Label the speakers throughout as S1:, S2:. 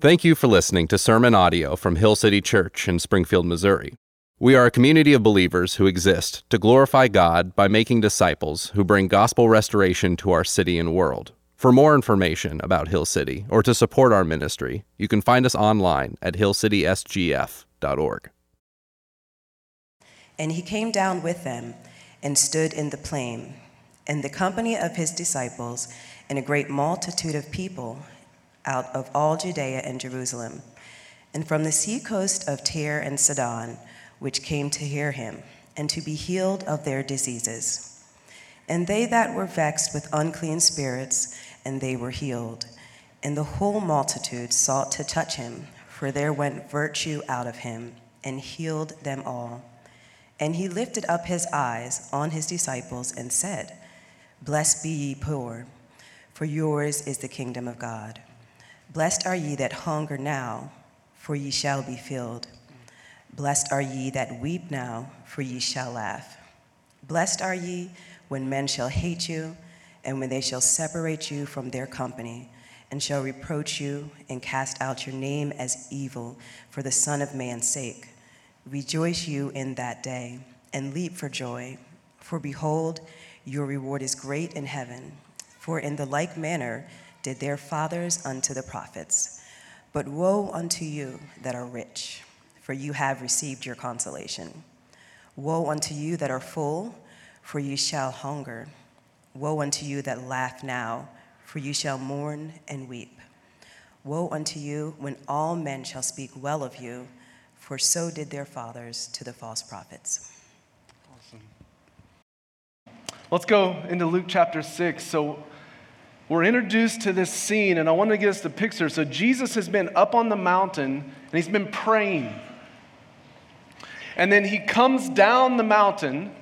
S1: Thank you for listening to sermon audio from Hill City Church in Springfield, Missouri. We are a community of believers who exist to glorify God by making disciples who bring gospel restoration to our city and world. For more information about Hill City or to support our ministry, you can find us online at hillcitysgf.org.
S2: And he came down with them and stood in the plain, and the company of his disciples, and a great multitude of people out of all Judea and Jerusalem, and from the sea coast of Tyre and Sidon, which came to hear him, and to be healed of their diseases. And they that were vexed with unclean spirits, and they were healed. And the whole multitude sought to touch him, for there went virtue out of him, and healed them all. And he lifted up his eyes on his disciples and said, Blessed be ye poor, for yours is the kingdom of God. Blessed are ye that hunger now, for ye shall be filled. Blessed are ye that weep now, for ye shall laugh. Blessed are ye when men shall hate you, and when they shall separate you from their company, and shall reproach you, and cast out your name as evil for the Son of Man's sake. Rejoice you in that day, and leap for joy, for behold, your reward is great in heaven. For in the like manner, did their fathers unto the prophets. But woe unto you that are rich, for you have received your consolation. Woe unto you that are full, for you shall hunger. Woe unto you that laugh now, for you shall mourn and weep. Woe unto you when all men shall speak well of you, for so did their fathers to the false prophets.
S3: Awesome. Let's go into Luke chapter 6. So, we're introduced to this scene, and I want to get us the picture. So, Jesus has been up on the mountain and he's been praying. And then he comes down the mountain,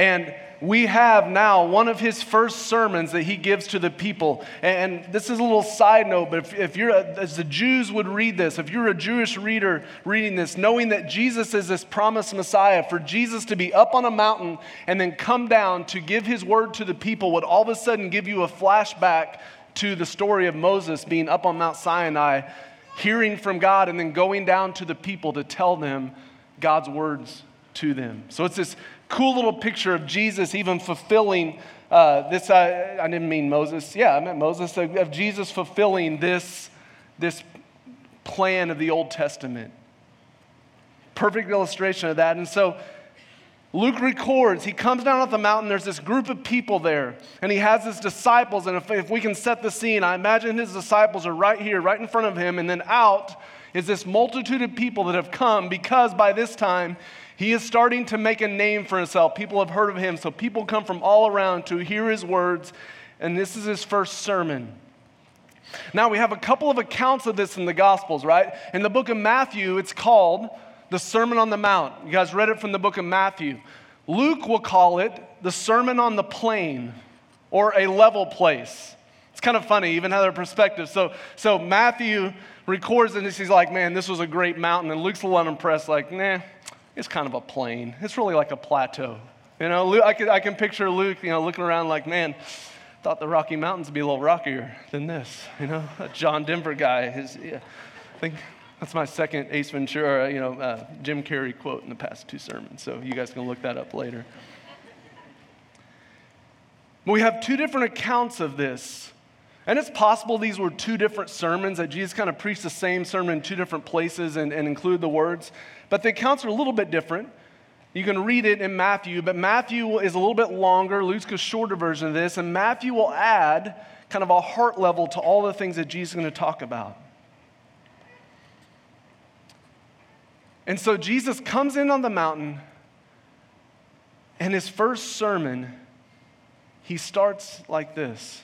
S3: and we have now one of his first sermons that he gives to the people. And this is a little side note, but if, if you're, a, as the Jews would read this, if you're a Jewish reader reading this, knowing that Jesus is this promised Messiah, for Jesus to be up on a mountain and then come down to give his word to the people would all of a sudden give you a flashback to the story of Moses being up on Mount Sinai, hearing from God, and then going down to the people to tell them God's words to them. So it's this cool little picture of Jesus even fulfilling uh, this. Uh, I didn't mean Moses. Yeah, I meant Moses, of, of Jesus fulfilling this, this plan of the Old Testament. Perfect illustration of that. And so Luke records, he comes down off the mountain, there's this group of people there, and he has his disciples. And if, if we can set the scene, I imagine his disciples are right here, right in front of him, and then out is this multitude of people that have come because by this time he is starting to make a name for himself. People have heard of him, so people come from all around to hear his words, and this is his first sermon. Now, we have a couple of accounts of this in the Gospels, right? In the book of Matthew, it's called the Sermon on the Mount. You guys read it from the book of Matthew. Luke will call it the Sermon on the Plain or a level place. It's kind of funny, even how their perspective. So, so Matthew records and he's like, man, this was a great mountain. And Luke's a little unimpressed, like, nah, it's kind of a plain. It's really like a plateau. You know, I can, I can picture Luke, you know, looking around like, man, thought the Rocky Mountains would be a little rockier than this. You know, that John Denver guy. His, yeah, I think that's my second Ace Ventura, you know, uh, Jim Carrey quote in the past two sermons. So you guys can look that up later. We have two different accounts of this. And it's possible these were two different sermons, that Jesus kind of preached the same sermon in two different places and, and include the words. But the accounts are a little bit different. You can read it in Matthew, but Matthew is a little bit longer. Luke's a shorter version of this, and Matthew will add kind of a heart level to all the things that Jesus is going to talk about. And so Jesus comes in on the mountain, and his first sermon, he starts like this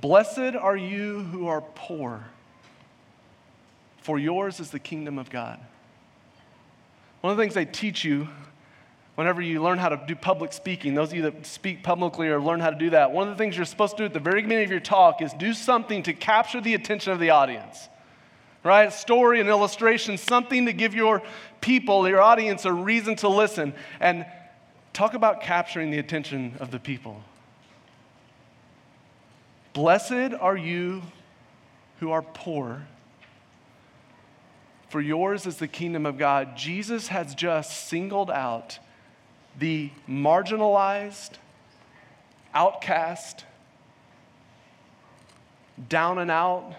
S3: Blessed are you who are poor, for yours is the kingdom of God. One of the things they teach you whenever you learn how to do public speaking, those of you that speak publicly or learn how to do that, one of the things you're supposed to do at the very beginning of your talk is do something to capture the attention of the audience. Right? Story, an illustration, something to give your people, your audience, a reason to listen. And talk about capturing the attention of the people. Blessed are you who are poor, for yours is the kingdom of God. Jesus has just singled out the marginalized, outcast, down and out,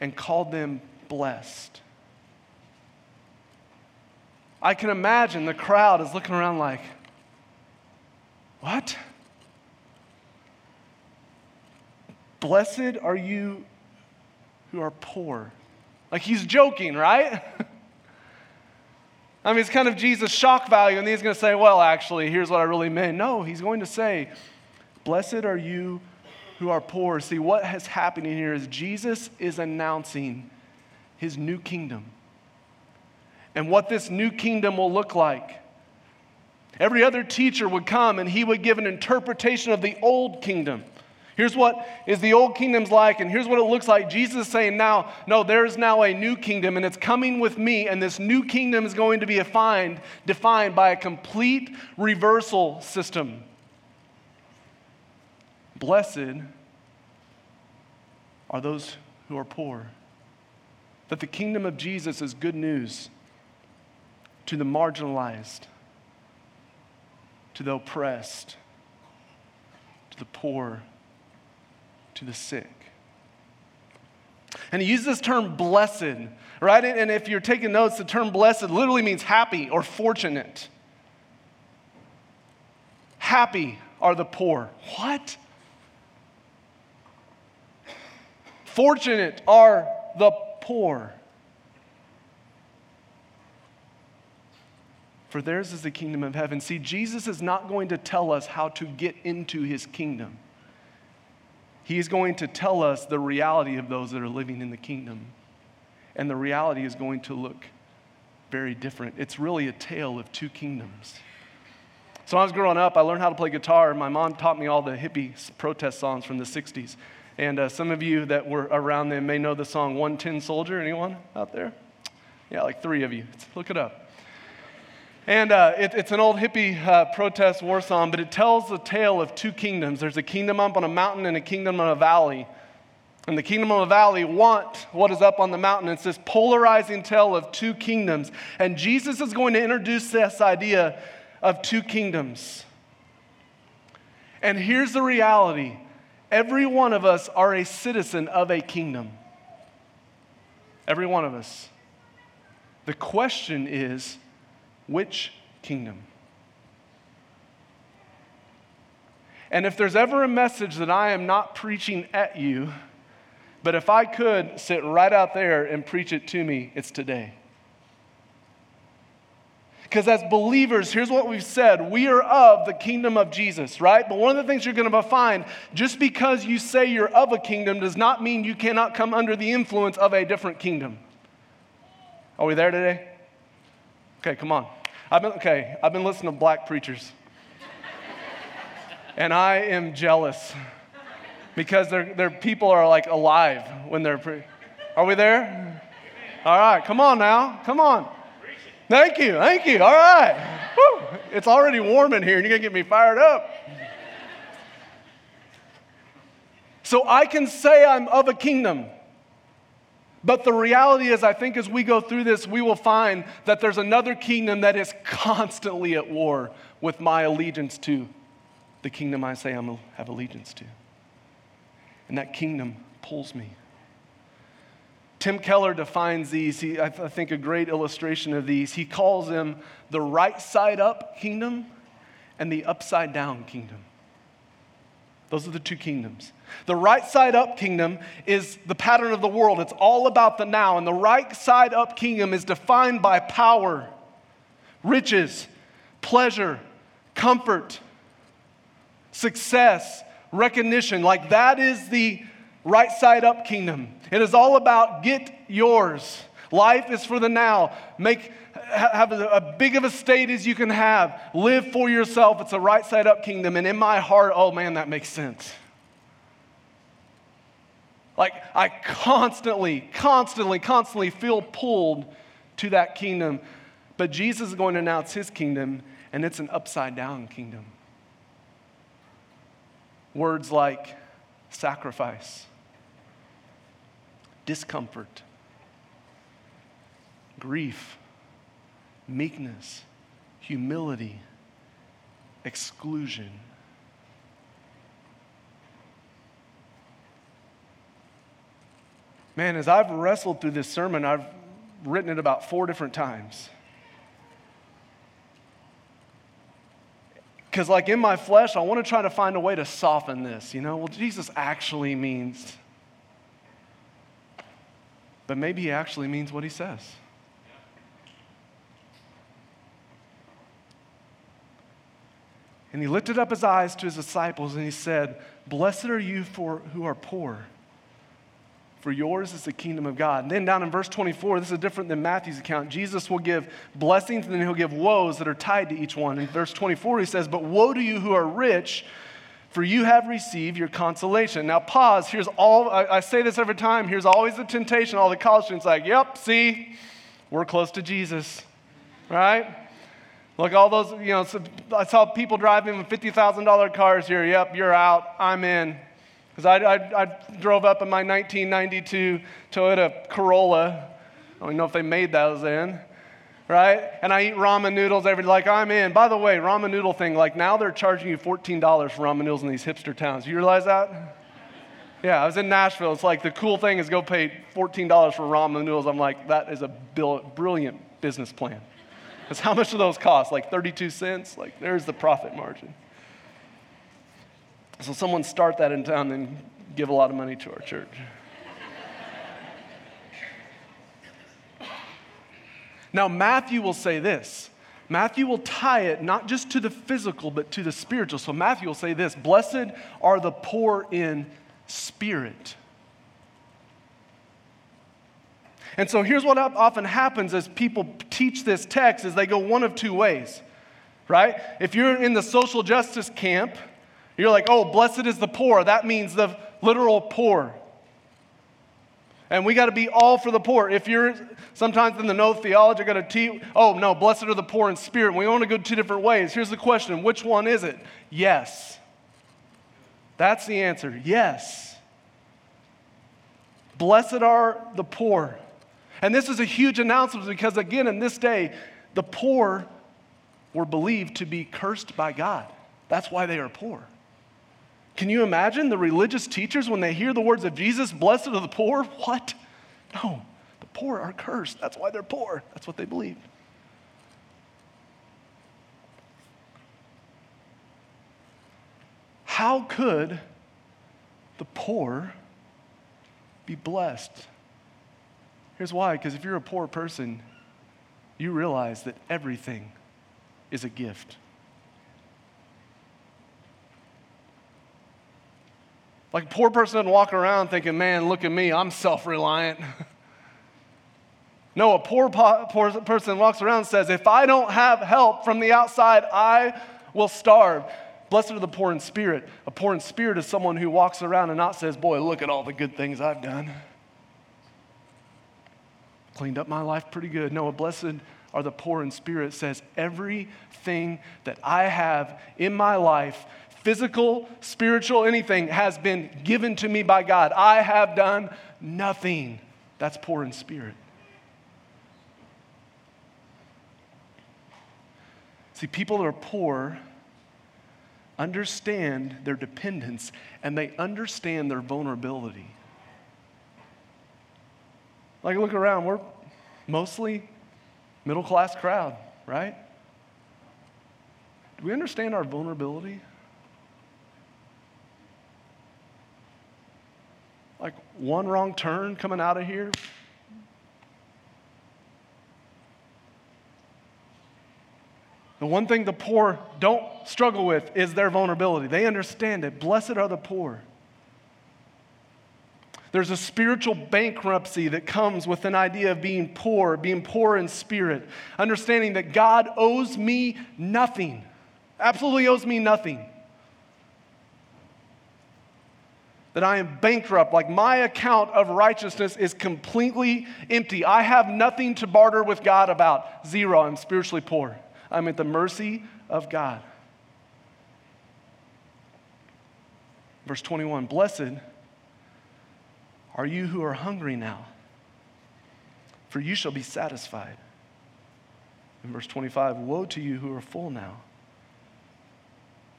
S3: and called them blessed. I can imagine the crowd is looking around like, what? Blessed are you who are poor. Like he's joking, right? I mean, it's kind of Jesus' shock value, and he's going to say, well, actually, here's what I really meant. No, he's going to say, Blessed are you who are poor. See, what is happening here is Jesus is announcing his new kingdom and what this new kingdom will look like. Every other teacher would come and he would give an interpretation of the old kingdom. Here's what is the old kingdom's like, and here's what it looks like. Jesus is saying now, no, there's now a new kingdom, and it's coming with me, and this new kingdom is going to be defined, defined by a complete reversal system. Blessed are those who are poor. That the kingdom of Jesus is good news to the marginalized, to the oppressed, to the poor, to the sick. And he uses this term blessed, right? And if you're taking notes, the term blessed literally means happy or fortunate. Happy are the poor. What? Fortunate are the poor. For theirs is the kingdom of heaven. See, Jesus is not going to tell us how to get into his kingdom. He is going to tell us the reality of those that are living in the kingdom. And the reality is going to look very different. It's really a tale of two kingdoms. So, when I was growing up, I learned how to play guitar. My mom taught me all the hippie protest songs from the 60s. And uh, some of you that were around then may know the song One Tin Soldier. Anyone out there? Yeah, like three of you. Look it up. And uh, it, it's an old hippie uh, protest war song, but it tells the tale of two kingdoms. There's a kingdom up on a mountain and a kingdom on a valley. And the kingdom of the valley want what is up on the mountain. It's this polarizing tale of two kingdoms. And Jesus is going to introduce this idea of two kingdoms. And here's the reality every one of us are a citizen of a kingdom. Every one of us. The question is, which kingdom? And if there's ever a message that I am not preaching at you, but if I could sit right out there and preach it to me, it's today. Because as believers, here's what we've said we are of the kingdom of Jesus, right? But one of the things you're going to find just because you say you're of a kingdom does not mean you cannot come under the influence of a different kingdom. Are we there today? Okay, come on. I've been, okay, I've been listening to black preachers. and I am jealous because their, their people are like alive when they're. Pre- are we there? All right, come on now. Come on. Thank you, thank you. All right. Woo. It's already warm in here and you're going to get me fired up. So I can say I'm of a kingdom. But the reality is, I think as we go through this, we will find that there's another kingdom that is constantly at war with my allegiance to the kingdom I say I have allegiance to. And that kingdom pulls me. Tim Keller defines these, he, I, th- I think, a great illustration of these. He calls them the right side up kingdom and the upside down kingdom. Those are the two kingdoms. The right side up kingdom is the pattern of the world. It's all about the now. And the right side up kingdom is defined by power, riches, pleasure, comfort, success, recognition. Like that is the right side up kingdom. It is all about get yours. Life is for the now. Make have a, big of a state as you can have. Live for yourself. It's a right side up kingdom. And in my heart, oh man, that makes sense. Like, I constantly, constantly, constantly feel pulled to that kingdom. But Jesus is going to announce his kingdom, and it's an upside down kingdom. Words like sacrifice, discomfort, grief, meekness, humility, exclusion. Man, as I've wrestled through this sermon, I've written it about four different times. Because, like in my flesh, I want to try to find a way to soften this. You know, well, Jesus actually means, but maybe he actually means what he says. And he lifted up his eyes to his disciples and he said, Blessed are you for who are poor for yours is the kingdom of God. And then down in verse 24, this is different than Matthew's account. Jesus will give blessings and then he'll give woes that are tied to each one. In verse 24, he says, But woe to you who are rich, for you have received your consolation. Now, pause. Here's all, I, I say this every time. Here's always the temptation. All the college students, like, Yep, see, we're close to Jesus, right? Look, all those, you know, I saw people driving with $50,000 cars here. Yep, you're out. I'm in. Because I, I, I, drove up in my 1992 Toyota Corolla. I don't even know if they made those then, right? And I eat ramen noodles every like I'm in. By the way, ramen noodle thing, like now they're charging you $14 for ramen noodles in these hipster towns. You realize that? Yeah, I was in Nashville. It's like the cool thing is go pay $14 for ramen noodles. I'm like, that is a brilliant business plan. Because how much do those cost? Like 32 cents? Like there's the profit margin. So someone start that in town and give a lot of money to our church. now, Matthew will say this. Matthew will tie it not just to the physical, but to the spiritual. So, Matthew will say this Blessed are the poor in spirit. And so here's what often happens as people teach this text is they go one of two ways, right? If you're in the social justice camp, you're like, oh, blessed is the poor. That means the literal poor. And we got to be all for the poor. If you're sometimes in the no theology, you're to teach, oh, no, blessed are the poor in spirit. We want to go two different ways. Here's the question which one is it? Yes. That's the answer. Yes. Blessed are the poor. And this is a huge announcement because, again, in this day, the poor were believed to be cursed by God. That's why they are poor. Can you imagine the religious teachers when they hear the words of Jesus, blessed are the poor? What? No, the poor are cursed. That's why they're poor. That's what they believe. How could the poor be blessed? Here's why because if you're a poor person, you realize that everything is a gift. Like a poor person doesn't walk around thinking, man, look at me, I'm self reliant. no, a poor, poor person walks around and says, if I don't have help from the outside, I will starve. Blessed are the poor in spirit. A poor in spirit is someone who walks around and not says, boy, look at all the good things I've done. Cleaned up my life pretty good. No, a blessed are the poor in spirit says, everything that I have in my life physical, spiritual, anything has been given to me by God. I have done nothing. That's poor in spirit. See, people that are poor understand their dependence and they understand their vulnerability. Like, look around, we're mostly middle class crowd, right? Do we understand our vulnerability? Like one wrong turn coming out of here. The one thing the poor don't struggle with is their vulnerability. They understand it. Blessed are the poor. There's a spiritual bankruptcy that comes with an idea of being poor, being poor in spirit, understanding that God owes me nothing, absolutely owes me nothing. That I am bankrupt, like my account of righteousness is completely empty. I have nothing to barter with God about. Zero. I'm spiritually poor. I'm at the mercy of God. Verse 21 Blessed are you who are hungry now? For you shall be satisfied. In verse 25, woe to you who are full now,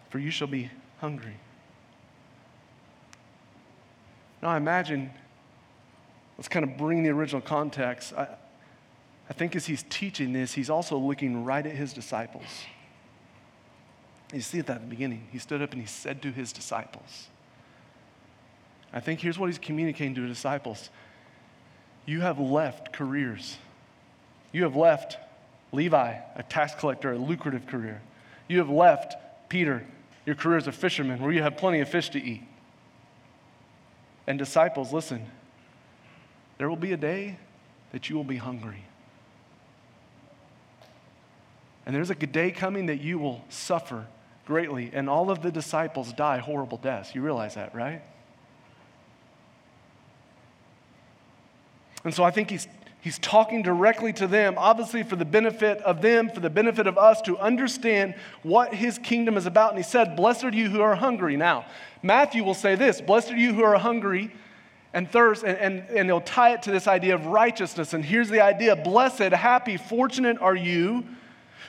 S3: for you shall be hungry. Now, I imagine, let's kind of bring the original context. I, I think as he's teaching this, he's also looking right at his disciples. You see it at the beginning. He stood up and he said to his disciples, I think here's what he's communicating to his disciples You have left careers. You have left Levi, a tax collector, a lucrative career. You have left Peter, your career as a fisherman, where you have plenty of fish to eat. And disciples, listen, there will be a day that you will be hungry. And there's a good day coming that you will suffer greatly, and all of the disciples die horrible deaths. You realize that, right? And so I think he's, he's talking directly to them, obviously for the benefit of them, for the benefit of us to understand what his kingdom is about. And he said, Blessed are you who are hungry. Now, Matthew will say this Blessed are you who are hungry and thirst, and, and, and he'll tie it to this idea of righteousness. And here's the idea Blessed, happy, fortunate are you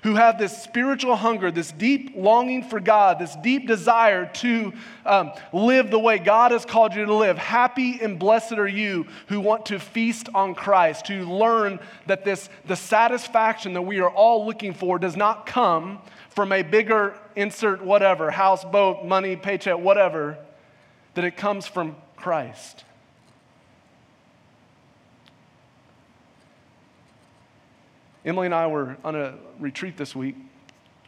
S3: who have this spiritual hunger, this deep longing for God, this deep desire to um, live the way God has called you to live. Happy and blessed are you who want to feast on Christ, to learn that this, the satisfaction that we are all looking for does not come from a bigger insert whatever, house, boat, money, paycheck, whatever, that it comes from Christ. Emily and I were on a retreat this week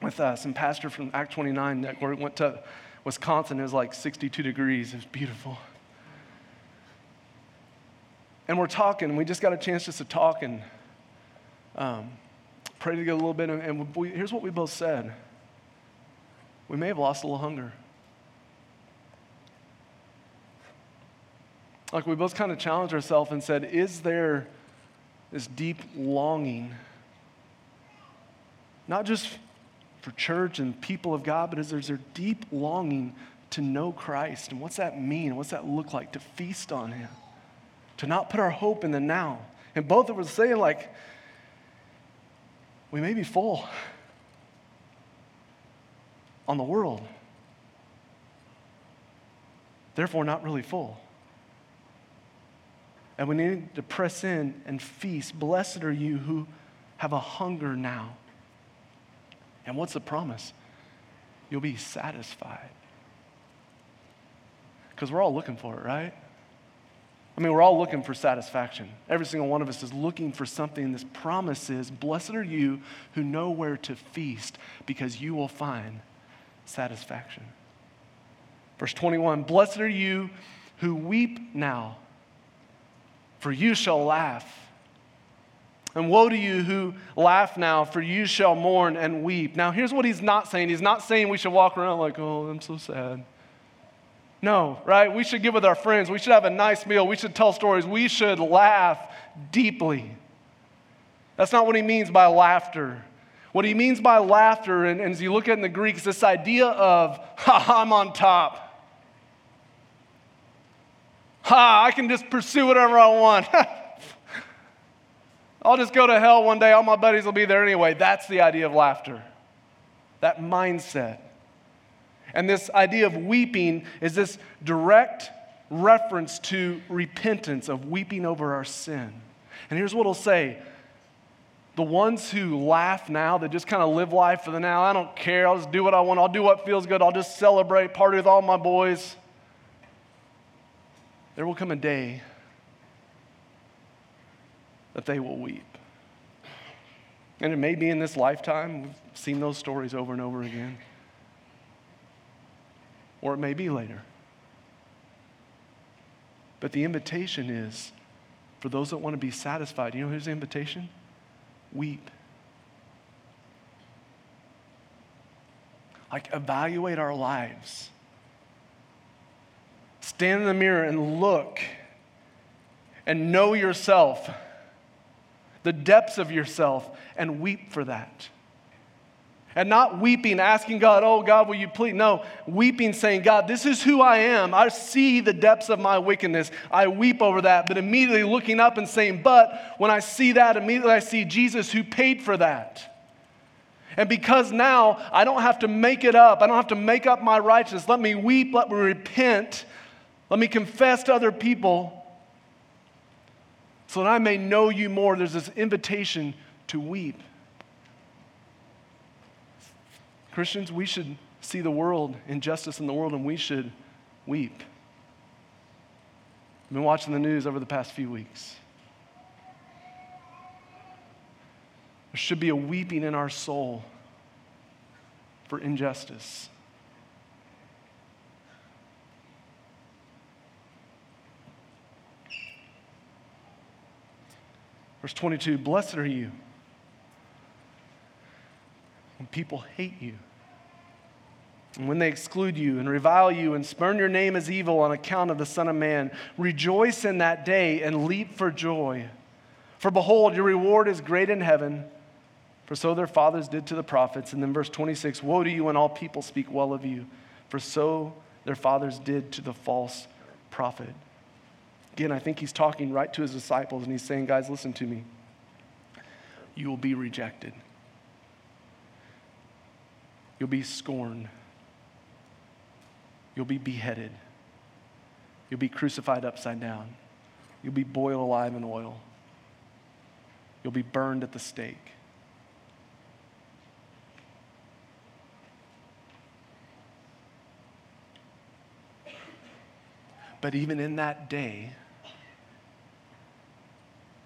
S3: with uh, some pastor from Acts 29 that went to Wisconsin. It was like 62 degrees. It was beautiful. And we're talking. We just got a chance just to talk and um, pray together a little bit. And we, here's what we both said we may have lost a little hunger. Like we both kind of challenged ourselves and said, is there this deep longing not just for church and people of God, but as there's a deep longing to know Christ. And what's that mean? What's that look like? To feast on Him, to not put our hope in the now. And both of us saying, like, we may be full on the world, therefore, not really full. And we need to press in and feast. Blessed are you who have a hunger now and what's the promise? You'll be satisfied. Because we're all looking for it, right? I mean, we're all looking for satisfaction. Every single one of us is looking for something. This promise is Blessed are you who know where to feast, because you will find satisfaction. Verse 21 Blessed are you who weep now, for you shall laugh. And woe to you who laugh now, for you shall mourn and weep. Now, here's what he's not saying. He's not saying we should walk around like, oh, I'm so sad. No, right? We should get with our friends. We should have a nice meal. We should tell stories. We should laugh deeply. That's not what he means by laughter. What he means by laughter, and, and as you look at in the Greek, is this idea of, ha, I'm on top. Ha, I can just pursue whatever I want. I'll just go to hell one day, all my buddies will be there anyway. That's the idea of laughter, that mindset. And this idea of weeping is this direct reference to repentance, of weeping over our sin. And here's what I'll say the ones who laugh now, that just kind of live life for the now, I don't care, I'll just do what I want, I'll do what feels good, I'll just celebrate, party with all my boys. There will come a day that they will weep. And it may be in this lifetime, we've seen those stories over and over again. Or it may be later. But the invitation is for those that want to be satisfied. You know who's the invitation? Weep. Like, evaluate our lives. Stand in the mirror and look and know yourself the depths of yourself, and weep for that. And not weeping, asking God, oh God, will you please? No, weeping, saying, God, this is who I am. I see the depths of my wickedness. I weep over that. But immediately looking up and saying, but when I see that, immediately I see Jesus who paid for that. And because now I don't have to make it up, I don't have to make up my righteousness. Let me weep, let me repent, let me confess to other people so that I may know you more. There's this invitation to weep. Christians, we should see the world, injustice in the world, and we should weep. I've been watching the news over the past few weeks. There should be a weeping in our soul for injustice. Verse 22 Blessed are you when people hate you, and when they exclude you and revile you and spurn your name as evil on account of the Son of Man. Rejoice in that day and leap for joy. For behold, your reward is great in heaven, for so their fathers did to the prophets. And then verse 26 Woe to you when all people speak well of you, for so their fathers did to the false prophet. Again, I think he's talking right to his disciples, and he's saying, Guys, listen to me. You will be rejected. You'll be scorned. You'll be beheaded. You'll be crucified upside down. You'll be boiled alive in oil. You'll be burned at the stake. But even in that day,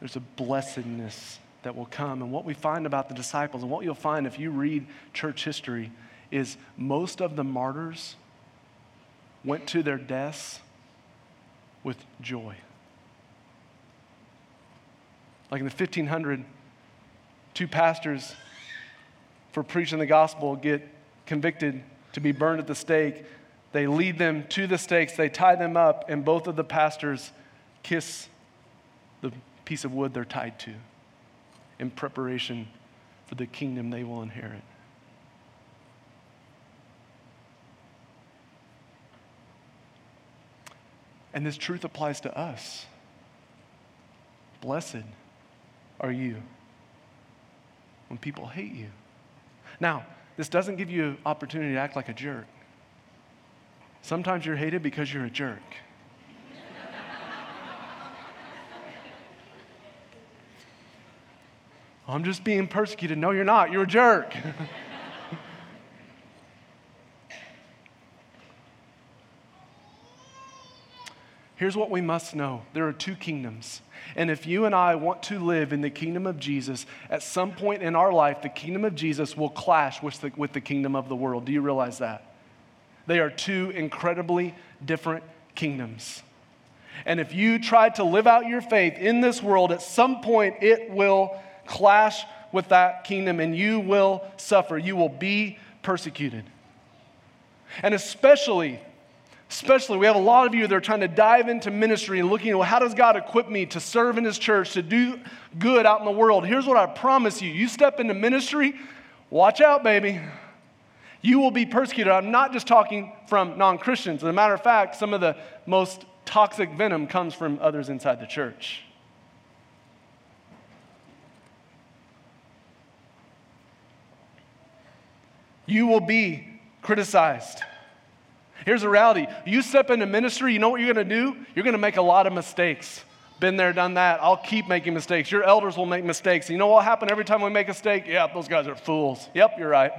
S3: there's a blessedness that will come. And what we find about the disciples, and what you'll find if you read church history, is most of the martyrs went to their deaths with joy. Like in the 1500, two pastors for preaching the gospel get convicted to be burned at the stake. They lead them to the stakes, they tie them up, and both of the pastors kiss piece of wood they're tied to in preparation for the kingdom they will inherit. And this truth applies to us. Blessed are you when people hate you. Now, this doesn't give you an opportunity to act like a jerk. Sometimes you're hated because you're a jerk. I'm just being persecuted. No, you're not. You're a jerk. Here's what we must know there are two kingdoms. And if you and I want to live in the kingdom of Jesus, at some point in our life, the kingdom of Jesus will clash with the, with the kingdom of the world. Do you realize that? They are two incredibly different kingdoms. And if you try to live out your faith in this world, at some point it will clash with that kingdom and you will suffer. You will be persecuted. And especially, especially, we have a lot of you that are trying to dive into ministry and looking, well, how does God equip me to serve in His church, to do good out in the world? Here's what I promise you you step into ministry, watch out, baby. You will be persecuted. I'm not just talking from non Christians. As a matter of fact, some of the most toxic venom comes from others inside the church. You will be criticized. Here's the reality you step into ministry, you know what you're going to do? You're going to make a lot of mistakes. Been there, done that. I'll keep making mistakes. Your elders will make mistakes. You know what will happen every time we make a mistake? Yeah, those guys are fools. Yep, you're right.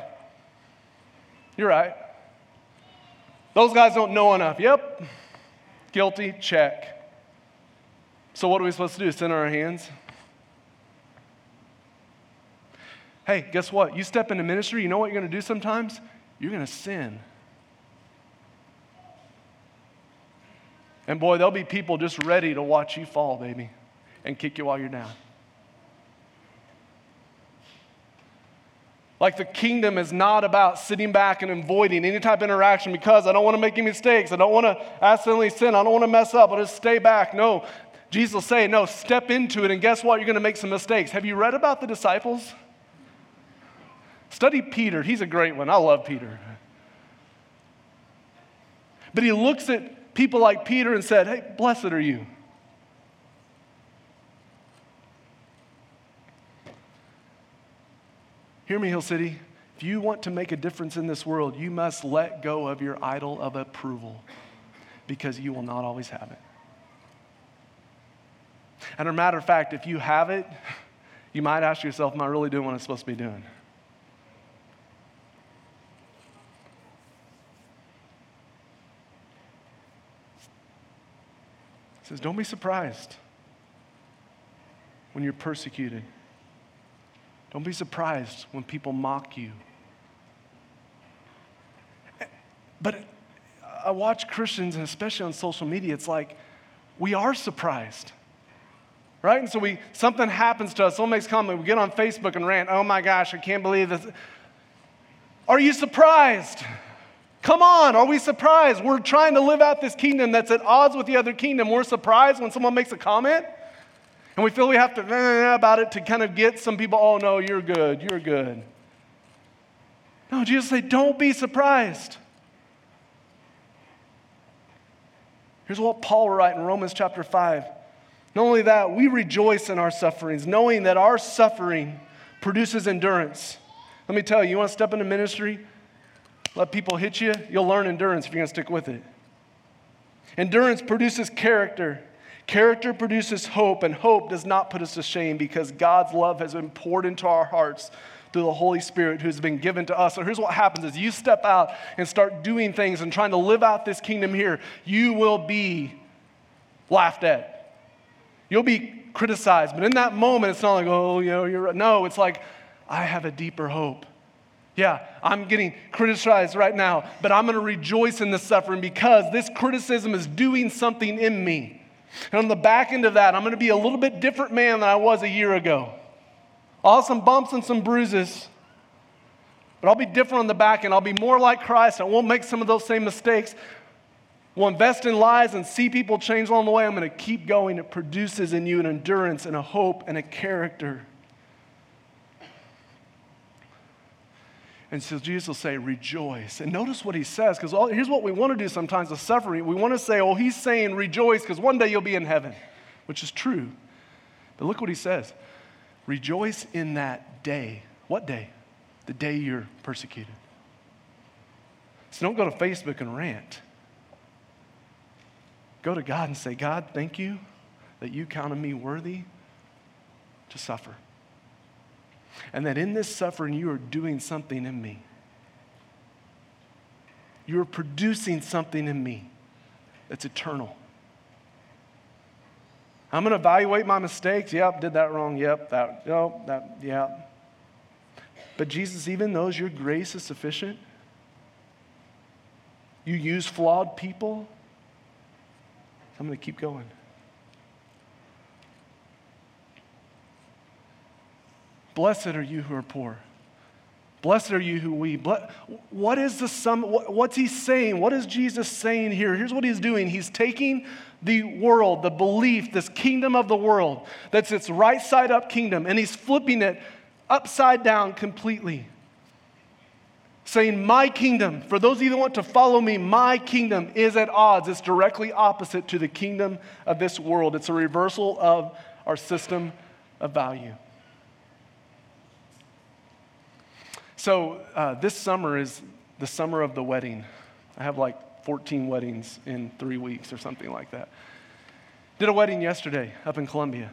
S3: You're right. Those guys don't know enough. Yep. Guilty, check. So, what are we supposed to do? Sit on our hands? Hey, guess what? You step into ministry, you know what you're going to do sometimes? You're going to sin. And boy, there'll be people just ready to watch you fall, baby, and kick you while you're down. Like the kingdom is not about sitting back and avoiding any type of interaction because I don't want to make any mistakes. I don't want to accidentally sin. I don't want to mess up. I'll just stay back. No, Jesus say, no, step into it. And guess what? You're going to make some mistakes. Have you read about the disciples? Study Peter. He's a great one. I love Peter. But he looks at people like Peter and said, Hey, blessed are you. Hear me, Hill City. If you want to make a difference in this world, you must let go of your idol of approval because you will not always have it. And a matter of fact, if you have it, you might ask yourself, Am I really doing what I'm supposed to be doing? He says, Don't be surprised when you're persecuted. Don't be surprised when people mock you. But I watch Christians, and especially on social media, it's like we are surprised. Right? And so we something happens to us, someone makes comment, we get on Facebook and rant, oh my gosh, I can't believe this. Are you surprised? Come on, are we surprised? We're trying to live out this kingdom that's at odds with the other kingdom. We're surprised when someone makes a comment. And we feel we have to about it to kind of get some people, oh no, you're good, you're good. No, Jesus said, don't be surprised. Here's what Paul wrote in Romans chapter 5. Not only that, we rejoice in our sufferings, knowing that our suffering produces endurance. Let me tell you, you want to step into ministry, let people hit you, you'll learn endurance if you're going to stick with it. Endurance produces character. Character produces hope, and hope does not put us to shame because God's love has been poured into our hearts through the Holy Spirit who's been given to us. So here's what happens as you step out and start doing things and trying to live out this kingdom here, you will be laughed at. You'll be criticized. But in that moment, it's not like, oh, you know, you're right. No, it's like, I have a deeper hope. Yeah, I'm getting criticized right now, but I'm going to rejoice in the suffering because this criticism is doing something in me. And on the back end of that, I'm going to be a little bit different man than I was a year ago. I'll some bumps and some bruises, but I'll be different on the back end. I'll be more like Christ. I won't make some of those same mistakes. We'll invest in lies and see people change along the way. I'm going to keep going. It produces in you an endurance and a hope and a character. And so Jesus will say, rejoice. And notice what he says, because here's what we want to do sometimes with suffering. We want to say, oh, he's saying rejoice because one day you'll be in heaven, which is true. But look what he says rejoice in that day. What day? The day you're persecuted. So don't go to Facebook and rant. Go to God and say, God, thank you that you counted me worthy to suffer and that in this suffering, you are doing something in me. You are producing something in me that's eternal. I'm going to evaluate my mistakes. Yep, did that wrong. Yep, that, yep, that, yeah. But Jesus even knows your grace is sufficient. You use flawed people. I'm going to keep going. Blessed are you who are poor. Blessed are you who weep. What is the sum? What's he saying? What is Jesus saying here? Here's what he's doing. He's taking the world, the belief, this kingdom of the world, that's its right side up kingdom, and he's flipping it upside down completely. Saying, My kingdom, for those of you that want to follow me, my kingdom is at odds. It's directly opposite to the kingdom of this world. It's a reversal of our system of value. So, uh, this summer is the summer of the wedding. I have like 14 weddings in three weeks or something like that. Did a wedding yesterday up in Columbia.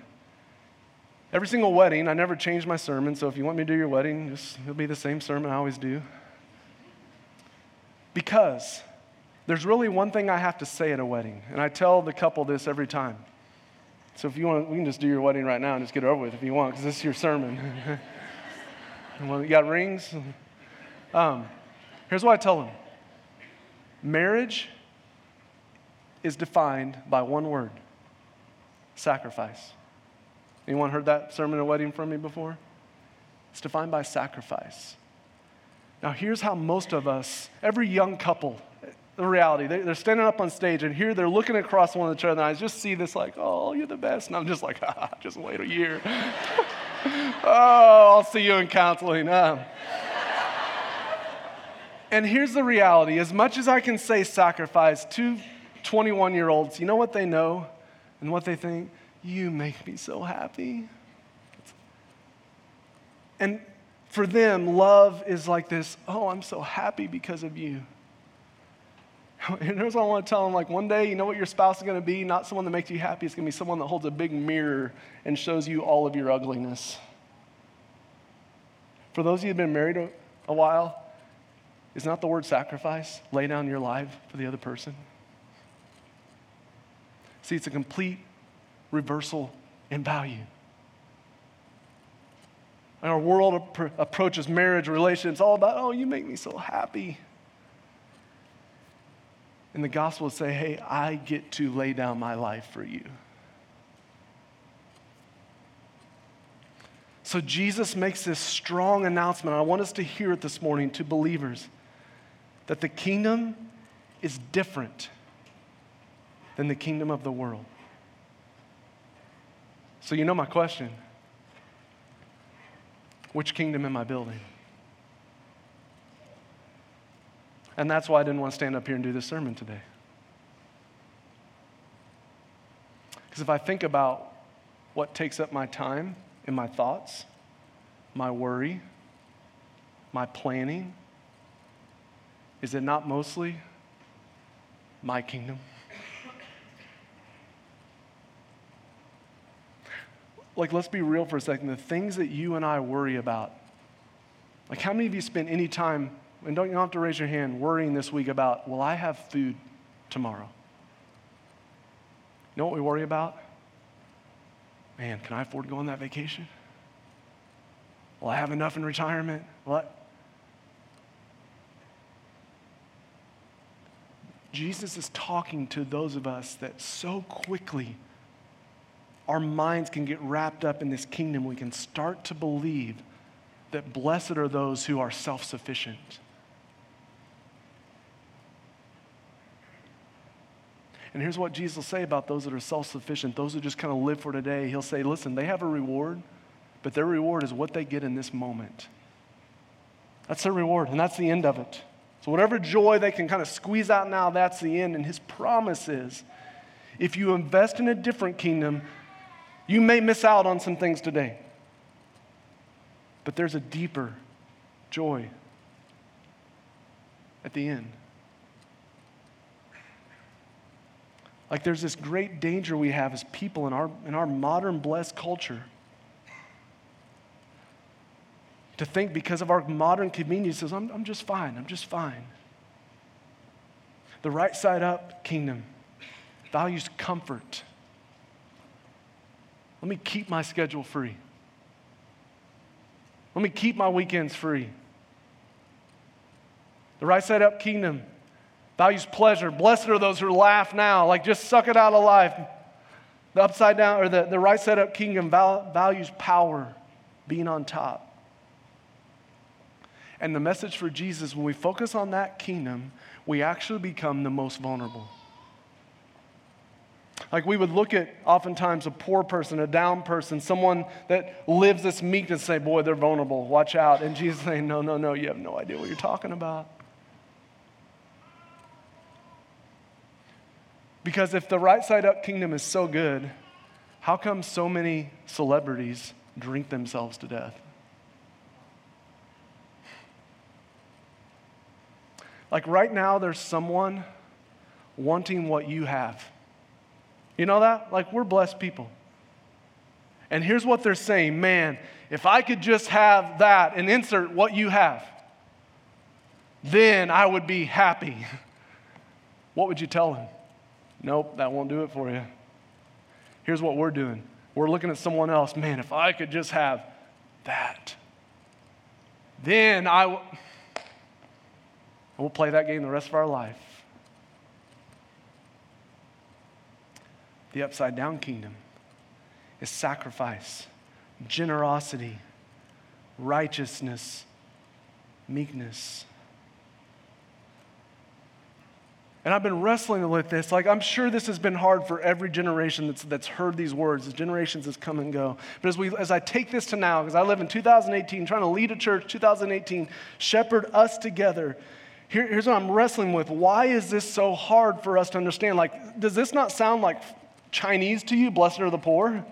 S3: Every single wedding, I never change my sermon, so if you want me to do your wedding, just, it'll be the same sermon I always do. Because there's really one thing I have to say at a wedding, and I tell the couple this every time. So if you want, we can just do your wedding right now and just get it over with if you want, because this is your sermon. Well, you got rings? Um, here's what I tell them marriage is defined by one word sacrifice. Anyone heard that sermon at a wedding from me before? It's defined by sacrifice. Now, here's how most of us, every young couple, the reality, they're standing up on stage and here they're looking across one of each other and I just see this like, oh, you're the best. And I'm just like, ah, just wait a year. oh, I'll see you in counseling. Uh, And here's the reality as much as I can say sacrifice to 21 year olds, you know what they know and what they think? You make me so happy. And for them, love is like this oh, I'm so happy because of you. And here's what I want to tell them like, one day, you know what your spouse is going to be? Not someone that makes you happy, it's going to be someone that holds a big mirror and shows you all of your ugliness. For those of you who've been married a, a while, is not the word sacrifice lay down your life for the other person? See, it's a complete reversal in value. And our world approaches marriage, relations, all about, oh, you make me so happy. And the gospel will say, hey, I get to lay down my life for you. So Jesus makes this strong announcement. I want us to hear it this morning to believers that the kingdom is different than the kingdom of the world. So, you know my question which kingdom am I building? And that's why I didn't want to stand up here and do this sermon today. Because if I think about what takes up my time and my thoughts, my worry, my planning, is it not mostly my kingdom? Like, let's be real for a second. The things that you and I worry about, like, how many of you spend any time, and don't you have to raise your hand, worrying this week about, will I have food tomorrow? You know what we worry about? Man, can I afford to go on that vacation? Will I have enough in retirement? What? Jesus is talking to those of us that so quickly our minds can get wrapped up in this kingdom. We can start to believe that blessed are those who are self sufficient. And here's what Jesus will say about those that are self sufficient, those who just kind of live for today. He'll say, listen, they have a reward, but their reward is what they get in this moment. That's their reward, and that's the end of it. So, whatever joy they can kind of squeeze out now, that's the end. And his promise is if you invest in a different kingdom, you may miss out on some things today. But there's a deeper joy at the end. Like there's this great danger we have as people in our, in our modern blessed culture to think because of our modern conveniences, I'm, I'm just fine, I'm just fine. The right side up kingdom values comfort. Let me keep my schedule free. Let me keep my weekends free. The right side up kingdom values pleasure. Blessed are those who laugh now, like just suck it out of life. The upside down or the, the right side up kingdom val- values power, being on top. And the message for Jesus, when we focus on that kingdom, we actually become the most vulnerable. Like we would look at oftentimes a poor person, a down person, someone that lives this meekness, and say, Boy, they're vulnerable, watch out. And Jesus saying, No, no, no, you have no idea what you're talking about. Because if the right side up kingdom is so good, how come so many celebrities drink themselves to death? Like right now, there's someone wanting what you have. You know that? Like we're blessed people. And here's what they're saying man, if I could just have that and insert what you have, then I would be happy. What would you tell him? Nope, that won't do it for you. Here's what we're doing we're looking at someone else. Man, if I could just have that, then I. W- We'll play that game the rest of our life. The upside down kingdom is sacrifice, generosity, righteousness, meekness. And I've been wrestling with this. Like, I'm sure this has been hard for every generation that's, that's heard these words, as generations has come and go. But as, we, as I take this to now, because I live in 2018, trying to lead a church, 2018, shepherd us together here, here's what I'm wrestling with. Why is this so hard for us to understand? Like, does this not sound like Chinese to you? Blessed are the poor?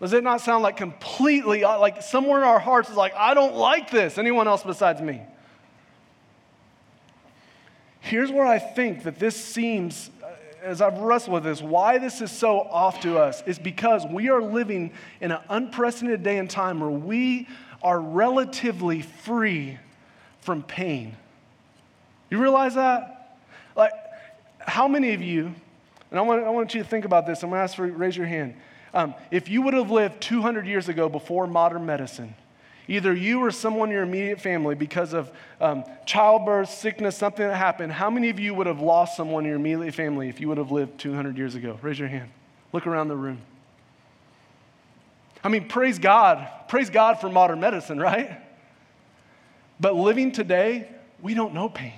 S3: Does it not sound like completely, uh, like somewhere in our hearts is like, I don't like this? Anyone else besides me? Here's where I think that this seems, as I've wrestled with this, why this is so off to us is because we are living in an unprecedented day and time where we are relatively free from pain. You realize that? Like, how many of you, and I want, I want you to think about this, I'm gonna ask for raise your hand. Um, if you would have lived 200 years ago before modern medicine, either you or someone in your immediate family, because of um, childbirth, sickness, something that happened, how many of you would have lost someone in your immediate family if you would have lived 200 years ago? Raise your hand. Look around the room. I mean, praise God. Praise God for modern medicine, right? But living today, we don't know pain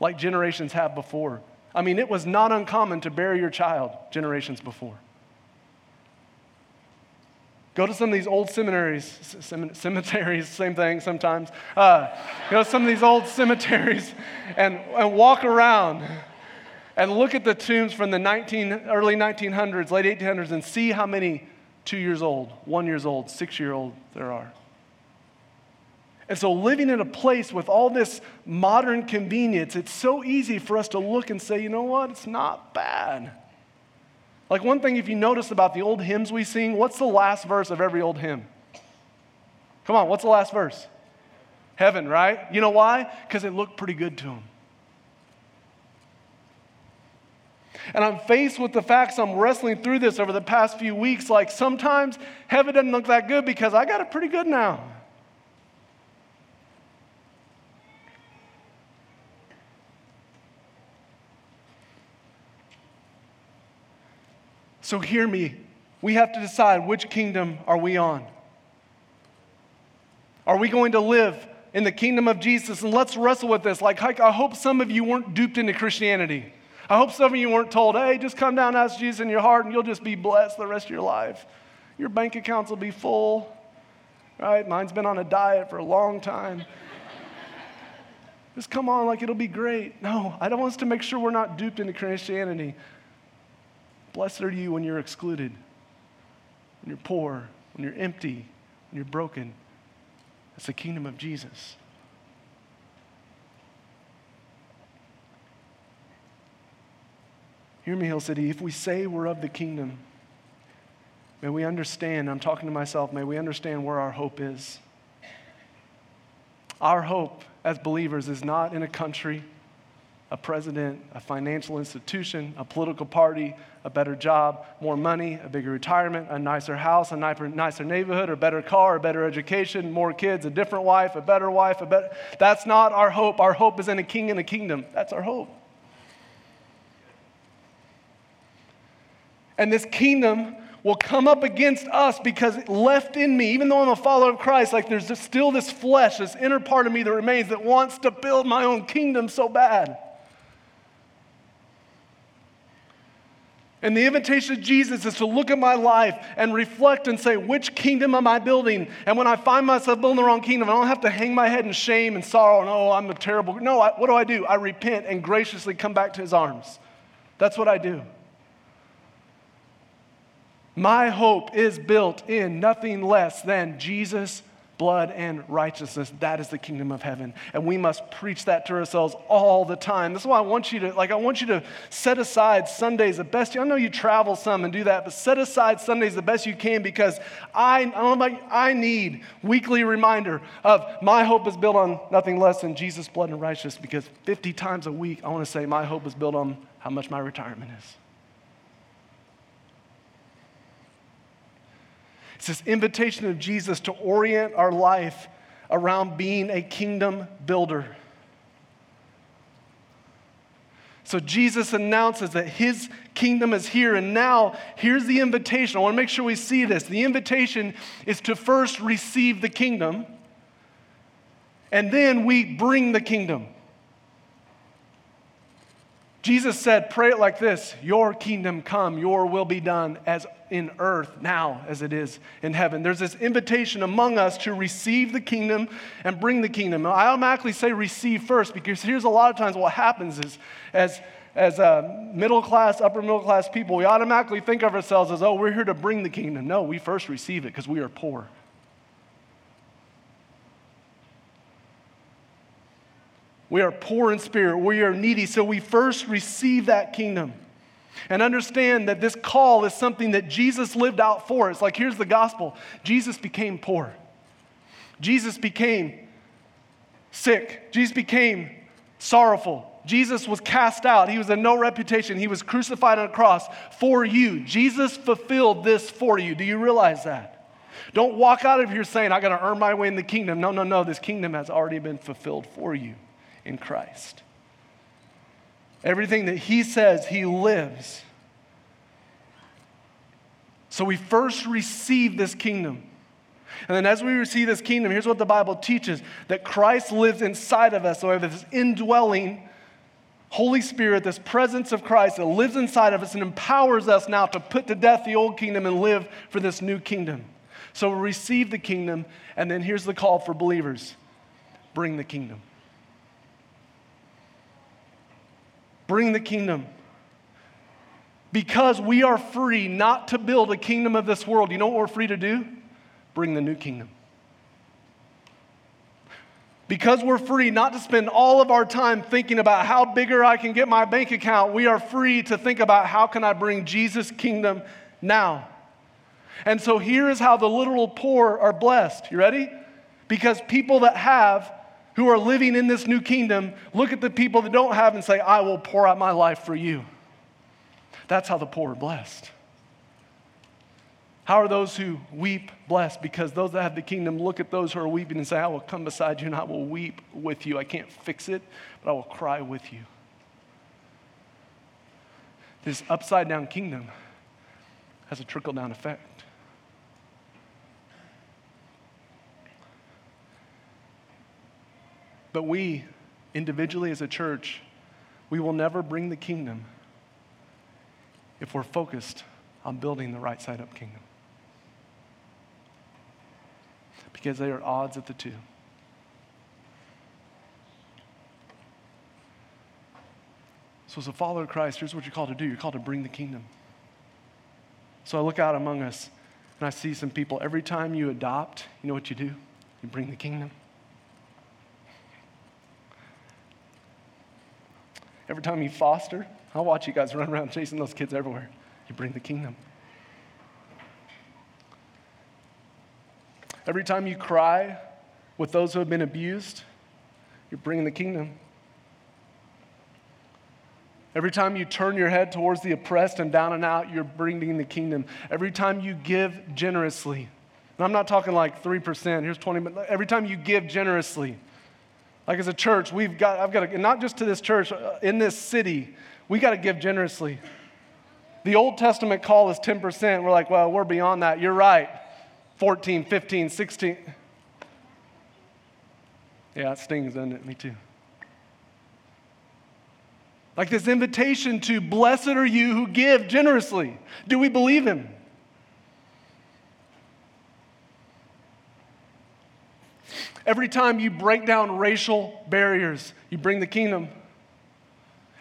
S3: like generations have before. I mean, it was not uncommon to bury your child generations before. Go to some of these old seminaries, cemeteries, same thing sometimes. Uh, go to some of these old cemeteries and, and walk around and look at the tombs from the 19, early 1900s, late 1800s, and see how many two years old, one years old, six year old there are. And so, living in a place with all this modern convenience, it's so easy for us to look and say, you know what, it's not bad. Like, one thing, if you notice about the old hymns we sing, what's the last verse of every old hymn? Come on, what's the last verse? Heaven, right? You know why? Because it looked pretty good to them. And I'm faced with the facts, I'm wrestling through this over the past few weeks. Like, sometimes heaven doesn't look that good because I got it pretty good now. So hear me. We have to decide which kingdom are we on? Are we going to live in the kingdom of Jesus? And let's wrestle with this. Like, I hope some of you weren't duped into Christianity. I hope some of you weren't told, hey, just come down ask Jesus in your heart and you'll just be blessed the rest of your life. Your bank accounts will be full. Right? Mine's been on a diet for a long time. just come on, like it'll be great. No, I don't want us to make sure we're not duped into Christianity. Blessed are you when you're excluded, when you're poor, when you're empty, when you're broken. That's the kingdom of Jesus. Hear me, Hill City. If we say we're of the kingdom, may we understand, I'm talking to myself, may we understand where our hope is. Our hope as believers is not in a country a president, a financial institution, a political party, a better job, more money, a bigger retirement, a nicer house, a nicer neighborhood, a better car, a better education, more kids, a different wife, a better wife, a better. That's not our hope. Our hope is in a king and a kingdom. That's our hope. And this kingdom will come up against us because left in me, even though I'm a follower of Christ, like there's still this flesh, this inner part of me that remains that wants to build my own kingdom so bad. And the invitation of Jesus is to look at my life and reflect and say, which kingdom am I building? And when I find myself building the wrong kingdom, I don't have to hang my head in shame and sorrow and, oh, I'm a terrible. No, I, what do I do? I repent and graciously come back to his arms. That's what I do. My hope is built in nothing less than Jesus blood and righteousness. That is the kingdom of heaven. And we must preach that to ourselves all the time. This is why I want you to, like, I want you to set aside Sundays the best. You, I know you travel some and do that, but set aside Sundays the best you can because I, I don't know about you, I need weekly reminder of my hope is built on nothing less than Jesus' blood and righteousness because 50 times a week I want to say my hope is built on how much my retirement is. It's this invitation of Jesus to orient our life around being a kingdom builder. So Jesus announces that his kingdom is here. And now, here's the invitation. I want to make sure we see this. The invitation is to first receive the kingdom, and then we bring the kingdom. Jesus said, Pray it like this Your kingdom come, your will be done as in earth now as it is in heaven. There's this invitation among us to receive the kingdom and bring the kingdom. I automatically say receive first because here's a lot of times what happens is as as uh, middle class, upper middle class people, we automatically think of ourselves as, oh, we're here to bring the kingdom. No, we first receive it because we are poor. We are poor in spirit. We are needy. So we first receive that kingdom. And understand that this call is something that Jesus lived out for us. Like, here's the gospel Jesus became poor, Jesus became sick, Jesus became sorrowful. Jesus was cast out. He was a no reputation. He was crucified on a cross for you. Jesus fulfilled this for you. Do you realize that? Don't walk out of here saying, I got to earn my way in the kingdom. No, no, no. This kingdom has already been fulfilled for you in Christ. Everything that he says, he lives. So we first receive this kingdom. And then as we receive this kingdom, here's what the Bible teaches that Christ lives inside of us. So we have this indwelling Holy Spirit, this presence of Christ that lives inside of us and empowers us now to put to death the old kingdom and live for this new kingdom. So we receive the kingdom, and then here's the call for believers bring the kingdom. Bring the kingdom. Because we are free not to build a kingdom of this world. You know what we're free to do? Bring the new kingdom. Because we're free not to spend all of our time thinking about how bigger I can get my bank account, we are free to think about how can I bring Jesus' kingdom now. And so here is how the literal poor are blessed. You ready? Because people that have who are living in this new kingdom look at the people that don't have and say, I will pour out my life for you. That's how the poor are blessed. How are those who weep blessed? Because those that have the kingdom look at those who are weeping and say, I will come beside you and I will weep with you. I can't fix it, but I will cry with you. This upside down kingdom has a trickle down effect. But we, individually as a church, we will never bring the kingdom if we're focused on building the right side up kingdom. Because they are odds at the two. So, as a follower of Christ, here's what you're called to do you're called to bring the kingdom. So, I look out among us and I see some people. Every time you adopt, you know what you do? You bring the kingdom. Every time you foster, I'll watch you guys run around chasing those kids everywhere. You bring the kingdom. Every time you cry with those who have been abused, you're bringing the kingdom. Every time you turn your head towards the oppressed and down and out, you're bringing the kingdom. Every time you give generously, and I'm not talking like 3%, here's 20, but every time you give generously, like as a church, we've got, I've got to, not just to this church, uh, in this city, we got to give generously. The Old Testament call is 10%. We're like, well, we're beyond that. You're right. 14, 15, 16. Yeah, it stings, doesn't it? Me too. Like this invitation to blessed are you who give generously. Do we believe him? Every time you break down racial barriers, you bring the kingdom.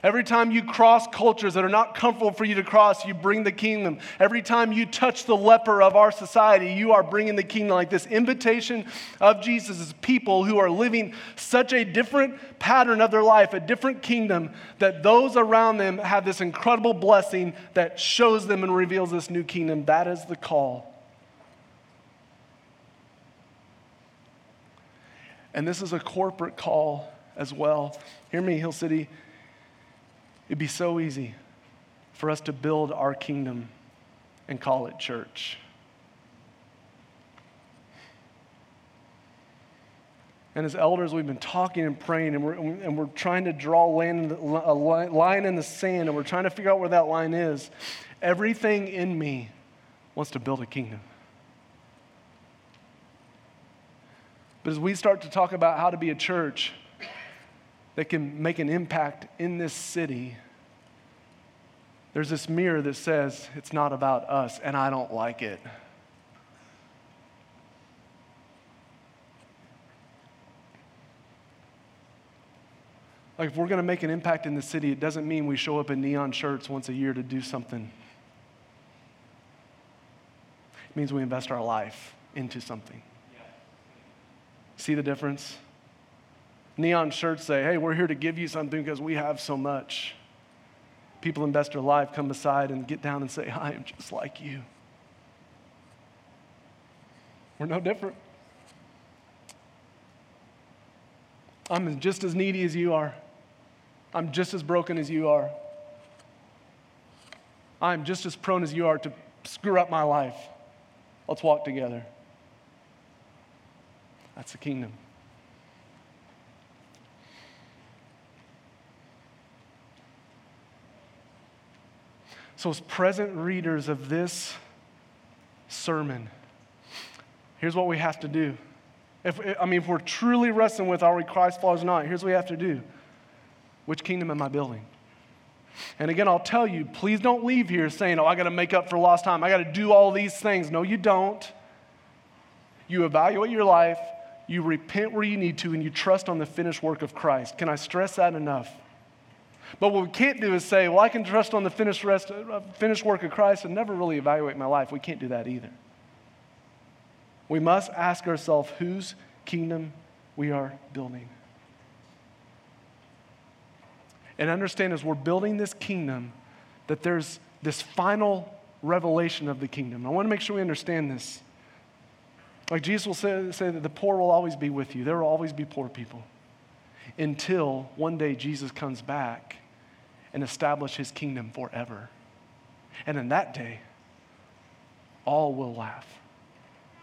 S3: Every time you cross cultures that are not comfortable for you to cross, you bring the kingdom. Every time you touch the leper of our society, you are bringing the kingdom. Like this invitation of Jesus is people who are living such a different pattern of their life, a different kingdom, that those around them have this incredible blessing that shows them and reveals this new kingdom. That is the call And this is a corporate call as well. Hear me, Hill City. It'd be so easy for us to build our kingdom and call it church. And as elders, we've been talking and praying, and we're, and we're trying to draw land, a line in the sand, and we're trying to figure out where that line is. Everything in me wants to build a kingdom. But as we start to talk about how to be a church that can make an impact in this city, there's this mirror that says it's not about us, and I don't like it. Like, if we're going to make an impact in the city, it doesn't mean we show up in neon shirts once a year to do something. It means we invest our life into something. See the difference? Neon shirts say, hey, we're here to give you something because we have so much. People invest their life, come beside, and get down and say, I am just like you. We're no different. I'm just as needy as you are. I'm just as broken as you are. I'm just as prone as you are to screw up my life. Let's walk together. That's the kingdom. So, as present readers of this sermon, here's what we have to do. If, I mean, if we're truly wrestling with are we Christ followers or not, here's what we have to do. Which kingdom am I building? And again, I'll tell you, please don't leave here saying, oh, I got to make up for lost time. I got to do all these things. No, you don't. You evaluate your life, you repent where you need to, and you trust on the finished work of Christ. Can I stress that enough? But what we can't do is say, well, I can trust on the finished, rest, uh, finished work of Christ and never really evaluate my life. We can't do that either. We must ask ourselves whose kingdom we are building. And understand as we're building this kingdom, that there's this final revelation of the kingdom. I want to make sure we understand this. Like Jesus will say, say that the poor will always be with you, there will always be poor people until one day Jesus comes back and establish his kingdom forever. And in that day, all will laugh,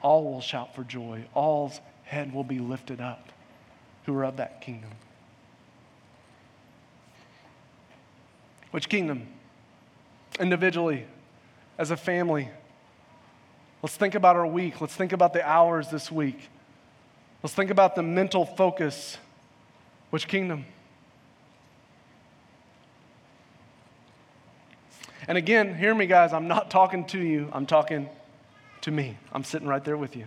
S3: all will shout for joy, all's head will be lifted up who are of that kingdom. Which kingdom? Individually, as a family. Let's think about our week. Let's think about the hours this week. Let's think about the mental focus. Which kingdom? And again, hear me, guys, I'm not talking to you, I'm talking to me. I'm sitting right there with you.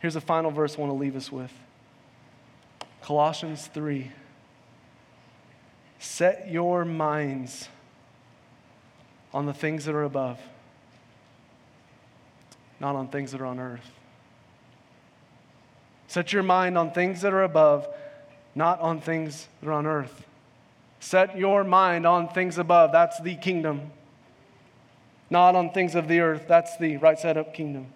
S3: Here's a final verse I want to leave us with Colossians 3. Set your minds on the things that are above, not on things that are on earth. Set your mind on things that are above, not on things that are on earth. Set your mind on things above. That's the kingdom. Not on things of the earth. That's the right side up kingdom.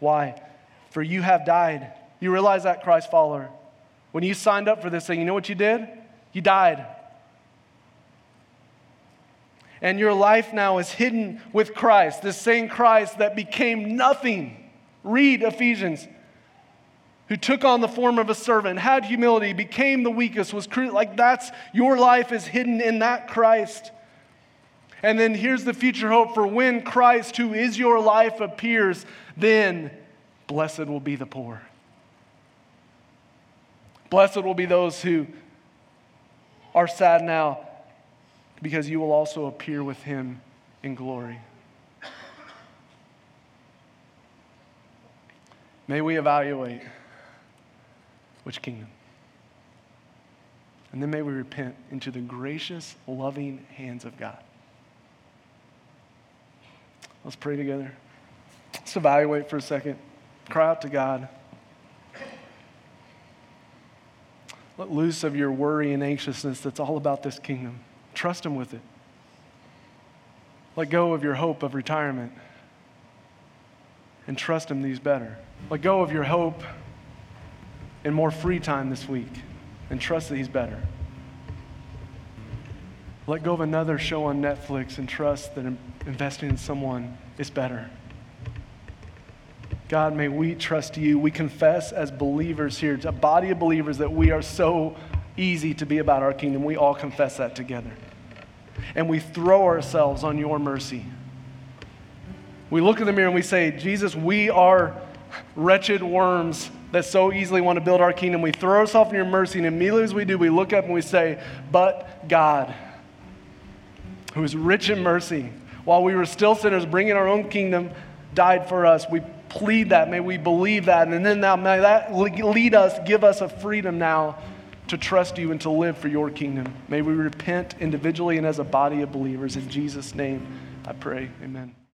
S3: Why? For you have died. You realize that, Christ follower. When you signed up for this thing, you know what you did? You died and your life now is hidden with Christ, the same Christ that became nothing. Read Ephesians. Who took on the form of a servant, had humility, became the weakest, was cru- like that's your life is hidden in that Christ. And then here's the future hope for when Christ, who is your life, appears, then blessed will be the poor. Blessed will be those who are sad now because you will also appear with him in glory. May we evaluate which kingdom. And then may we repent into the gracious, loving hands of God. Let's pray together. Let's evaluate for a second. Cry out to God. Let loose of your worry and anxiousness that's all about this kingdom. Trust Him with it. Let go of your hope of retirement and trust Him these better. Let go of your hope in more free time this week and trust that He's better. Let go of another show on Netflix and trust that investing in someone is better. God, may we trust you. We confess as believers here, a body of believers, that we are so easy to be about our kingdom. We all confess that together and we throw ourselves on your mercy. We look in the mirror and we say, Jesus, we are wretched worms that so easily want to build our kingdom. We throw ourselves in your mercy, and immediately as we do, we look up and we say, But God. who is rich in mercy, while we were still sinners, bringing our own kingdom, died for us. We plead that. May we believe that. And then now, may that lead us, give us a freedom now to trust you and to live for your kingdom. May we repent individually and as a body of believers. In Jesus' name, I pray. Amen.